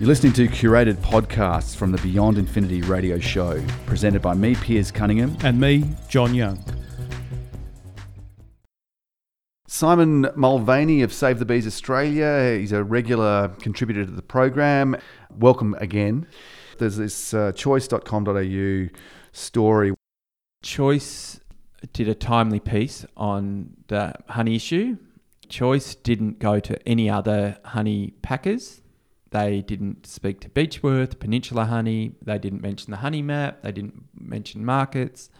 You're listening to curated podcasts from the Beyond Infinity radio show, presented by me, Piers Cunningham. And me, John Young. Simon Mulvany of Save the Bees Australia. He's a regular contributor to the program. Welcome again. There's this uh, choice.com.au story. Choice did a timely piece on the honey issue. Choice didn't go to any other honey packers. They didn't speak to Beechworth, Peninsula Honey. They didn't mention the honey map. They didn't mention markets.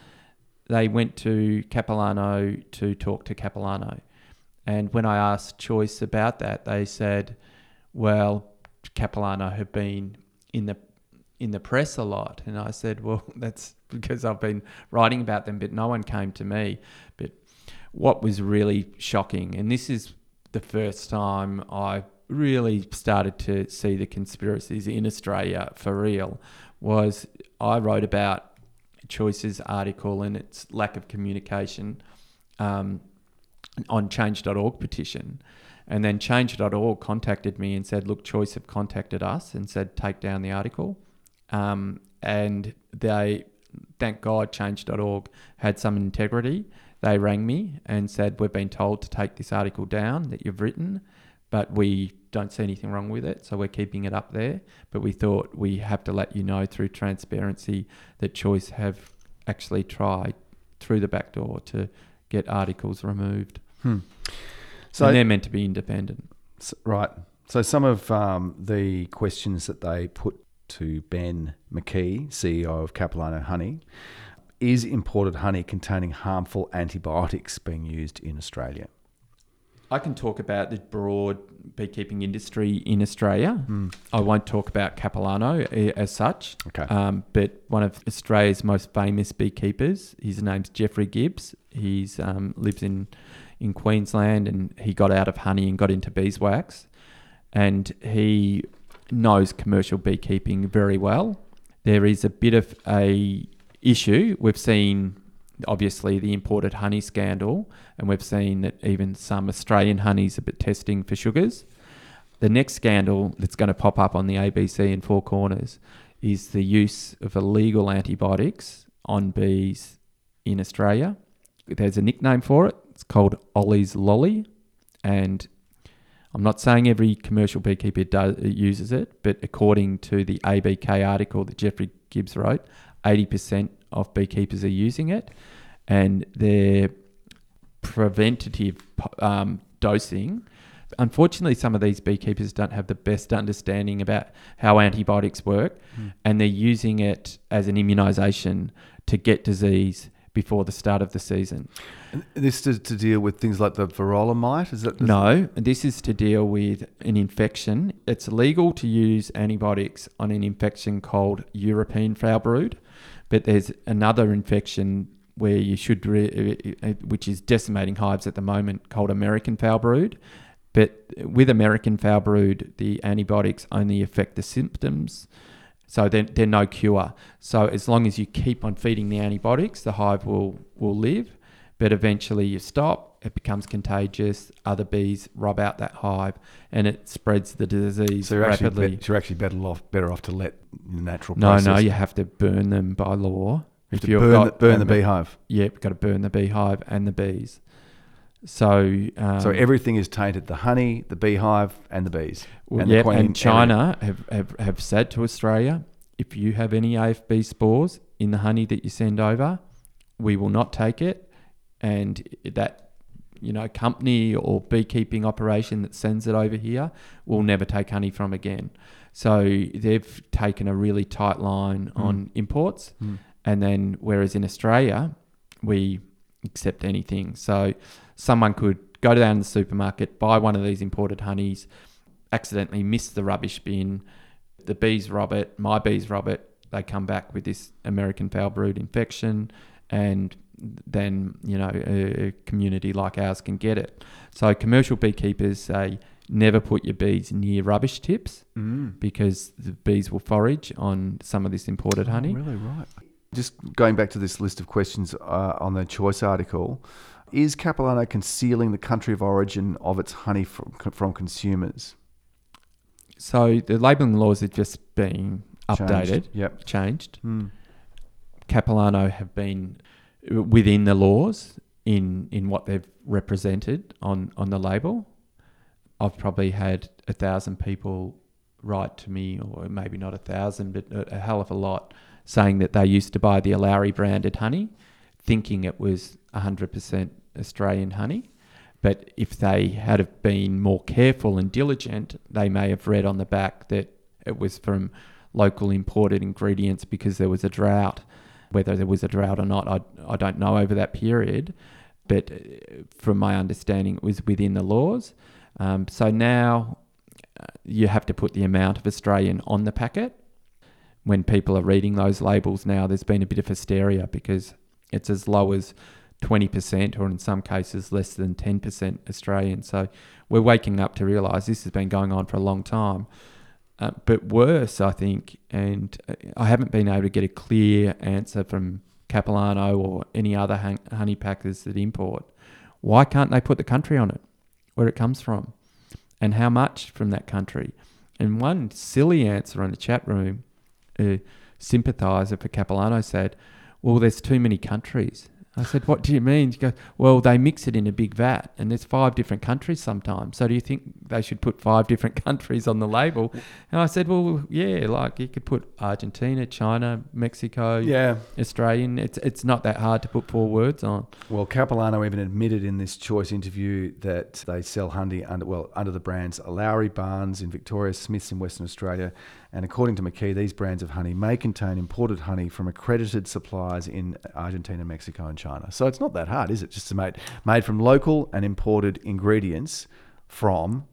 They went to Capilano to talk to Capilano. And when I asked Choice about that, they said, well, Capilano have been in the in the press a lot. And I said, well, that's because I've been writing about them, but no one came to me. But what was really shocking, and this is the first time I really started to see the conspiracies in Australia for real was I wrote about Choice's article and its lack of communication um, on change.org petition. And then change.org contacted me and said, look, Choice have contacted us and said, take down the article. Um, and they, thank God, change.org had some integrity. They rang me and said, we've been told to take this article down that you've written but we don't see anything wrong with it, so we're keeping it up there. But we thought we have to let you know through transparency that Choice have actually tried through the back door to get articles removed. Hmm. So and they're meant to be independent. Right. So some of um, the questions that they put to Ben McKee, CEO of Capilano Honey, is imported honey containing harmful antibiotics being used in Australia? I can talk about the broad beekeeping industry in Australia. Mm. I won't talk about Capilano eh, as such. Okay. Um, but one of Australia's most famous beekeepers, his name's Jeffrey Gibbs. He's um, lives in in Queensland, and he got out of honey and got into beeswax, and he knows commercial beekeeping very well. There is a bit of a issue we've seen obviously the imported honey scandal, and we've seen that even some Australian honeys are testing for sugars. The next scandal that's going to pop up on the ABC in Four Corners is the use of illegal antibiotics on bees in Australia. There's a nickname for it. It's called Ollie's Lolly, and I'm not saying every commercial beekeeper does, uses it, but according to the ABK article that Jeffrey Gibbs wrote, 80% of beekeepers are using it, and their preventative um, dosing. Unfortunately, some of these beekeepers don't have the best understanding about how antibiotics work, mm. and they're using it as an immunisation to get disease before the start of the season. And this is to deal with things like the varroa mite? Is that no? This is to deal with an infection. It's legal to use antibiotics on an infection called European foul brood, but there's another infection where you should, re- uh, uh, which is decimating hives at the moment, called American foul brood. But with American foul brood, the antibiotics only affect the symptoms. So they're, they're no cure. So as long as you keep on feeding the antibiotics, the hive will, will live. But eventually you stop, it becomes contagious. Other bees rub out that hive, and it spreads the disease so you're rapidly. Actually, so you're actually better off better off to let the natural. No, process. no, you have to burn them by law. You if you burn, got, the, burn the beehive. Yeah, you've got to burn the beehive and the bees. So, um, so everything is tainted: the honey, the beehive, and the bees. Well, and, and China have, have, have said to Australia, if you have any AFB spores in the honey that you send over, we will not take it, and that you know company or beekeeping operation that sends it over here will never take honey from again. So they've taken a really tight line mm. on imports. Mm and then, whereas in Australia, we accept anything. So someone could go down to the supermarket, buy one of these imported honeys, accidentally miss the rubbish bin. The bees rob it, my bees rob it. They come back with this American foul brood infection, and then you know a community like ours can get it. So commercial beekeepers say never put your bees near rubbish tips mm. because the bees will forage on some of this imported oh, honey. Really, right. Just going back to this list of questions uh, on the Choice article, is Capilano concealing the country of origin of its honey from, from consumers? So the labelling laws have just been updated, Changed. Yep. changed. Mm. Capilano have been within the laws in in what they've represented on on the label. I've probably had a thousand people write to me, or maybe not a thousand, but a, a hell of a lot, saying that they used to buy the Allowrie branded honey, thinking it was 100% Australian honey. But if they had have been more careful and diligent, they may have read on the back that it was from local imported ingredients because there was a drought. Whether there was a drought or not, I, I don't know over that period. But uh, from my understanding, it was within the laws. Um, so now uh, you have to put the amount of Australian on the packet. When people are reading those labels now, there's been a bit of hysteria because it's as low as 20% or in some cases less than 10% Australian. So we're waking up to realise this has been going on for a long time. Uh, but worse, I think, and uh, I haven't been able to get a clear answer from Capilano or any other honey packers that import. Why can't they put the country on it, where it comes from, and how much from that country? And one silly answer in the chat room, a sympathiser for Capilano said, "Well, there's too many countries." I said, "What do you mean?" She goes, "Well, they mix it in a big vat, and there's five different countries sometimes. So do you think they should put five different countries on the label?" And I said, "Well, yeah, like you could put Argentina, China, Mexico, Yeah. Australian. It's it's not that hard to put four words on." Well, Capilano even admitted in this choice interview that they sell honey under well under the brands Lowry Barnes in Victoria, Smiths in Western Australia, and according to McKee, these brands of honey may contain imported honey from accredited suppliers in Argentina, Mexico, and China. So it's not that hard, is it? Just to make made from local and imported ingredients from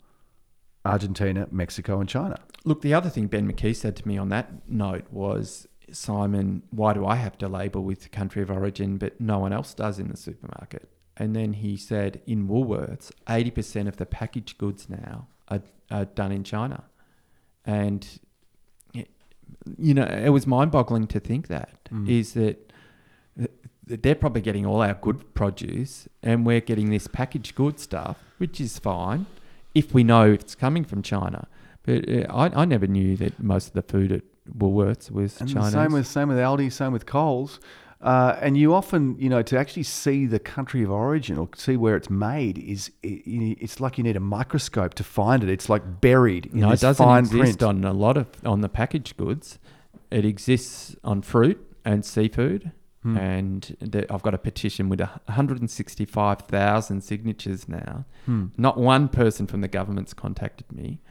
Argentina, Mexico, and China. Look, the other thing Ben McKee said to me on that note was, Simon, why do I have to label with country of origin, but no one else does in the supermarket? And then he said, in Woolworths, 80% of the packaged goods now are, are done in China. And, you know, it was mind boggling to think that, is that they're probably getting all our good produce and we're getting this packaged good stuff, which is fine if we know it's coming from China. But uh, I, I never knew that most of the food at Woolworths was And Chinese. same with same with Aldi, same with Coles. Uh, and you often, you know, to actually see the country of origin or see where it's made is i- i- it's like you need a microscope to find it. It's like buried in no, it doesn't fine exist print. on a lot of on the packaged goods. It exists on fruit and seafood. Hmm. And the, I've got a petition with 165,000 signatures now. Hmm. Not one person from the government's contacted me.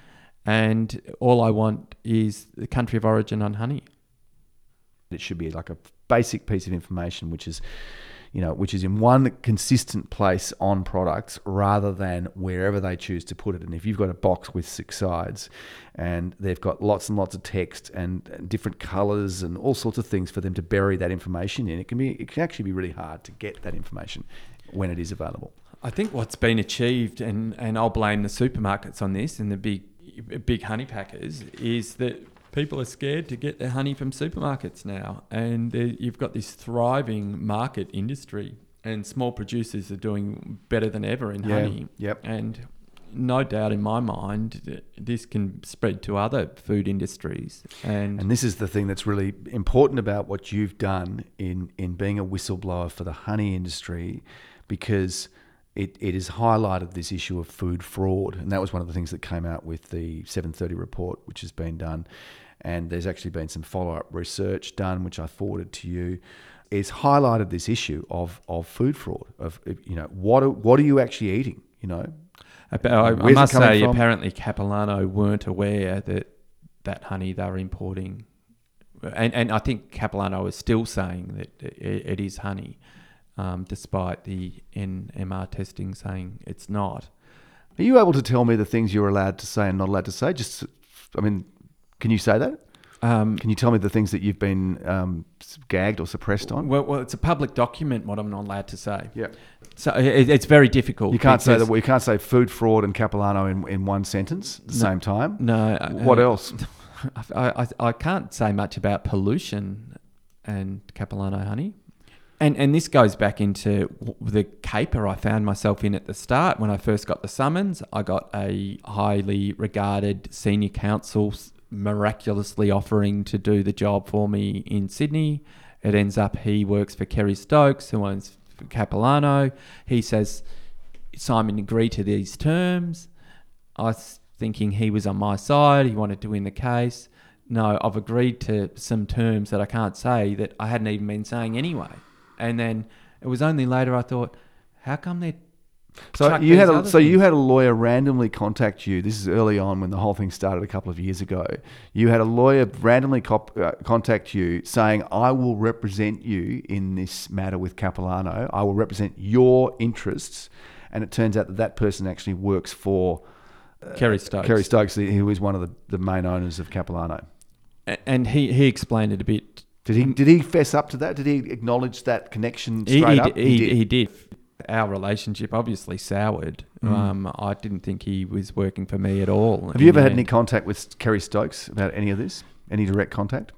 And all I want is the country of origin on honey. It should be like a basic piece of information, which is, you know, which is in one consistent place on products rather than wherever they choose to put it. And if you've got a box with six sides, and they've got lots and lots of text and different colours and all sorts of things for them to bury that information in, it can be it can actually be really hard to get that information when it is available. I think what's been achieved, and, and I'll blame the supermarkets on this and the big big honey packers, is that people are scared to get their honey from supermarkets now, and you've got this thriving market industry, and small producers are doing better than ever in honey, Yep. and no doubt in my mind this can spread to other food industries, and, And this is the thing that's really important about what you've done in, in being a whistleblower for the honey industry because it, it has highlighted this issue of food fraud. And that was one of the things that came out with the 730 report, which has been done. And there's actually been some follow up research done, which I forwarded to you. It's highlighted this issue of, of food fraud, of, you know, what are, what are you actually eating? You know, I, I must say, from? apparently Capilano weren't aware that that honey they were importing, and and I think Capilano is still saying that it, it is honey, um, despite the NMR testing saying it's not. Are you able to tell me the things you're allowed to say and not allowed to say? Just, I mean, can you say that? Um, Can you tell me the things that you've been um, gagged or suppressed on? well, well, it's a public document. What I'm not allowed to say. Yeah. So it, it's very difficult. You can't say that. You can't say food fraud and Capilano in, in one sentence at the No. same time. No. uh, What uh, else? I, I, I can't say much about pollution and Capilano honey. And and this goes back into the caper I found myself in at the start when I first got the summons. I got a highly regarded senior counsel miraculously offering to do the job for me in Sydney. It ends up he works for Kerry Stokes, who owns Capilano. He says Simon agreed to these terms. I was thinking he was on my side. He wanted to win the case. No, I've agreed to some terms that I can't say that I hadn't even been saying anyway. And then it was only later I thought, how come they? So you had a, so you had a lawyer randomly contact you. This is early on when the whole thing started a couple of years ago. You had a lawyer randomly cop, uh, contact you saying, "I will represent you in this matter with Capilano. I will represent your interests." And it turns out that that person actually works for Kerry Stokes. Kerry Stokes, who is one of the, the main owners of Capilano. And he, he explained it a bit. Did he did he fess up to that? Did he acknowledge that connection straight he, up? d- he, he did. Our relationship obviously soured. Mm. Um, I didn't think he was working for me at all. Have you ever had any contact with Kerry Stokes about any of this? Any direct contact?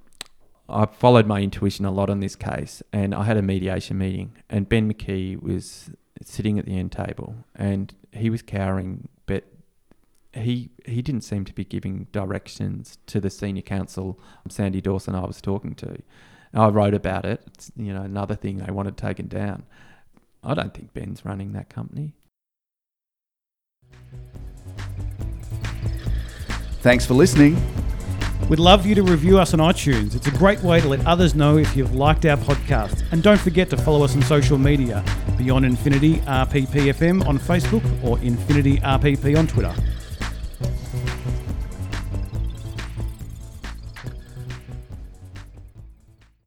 I followed my intuition a lot on this case, and I had a mediation meeting, and Ben McKee was sitting at the end table, and he was cowering, but he he didn't seem to be giving directions to the senior counsel, Sandy Dawson, I was talking to. I wrote about it. It's, you know, another thing they wanted taken down. I don't think Ben's running that company. Thanks for listening. We'd love you to review us on iTunes. It's a great way to let others know if you've liked our podcast. And don't forget to follow us on social media Beyond Infinity RPPFM on Facebook or Infinity RPP on Twitter.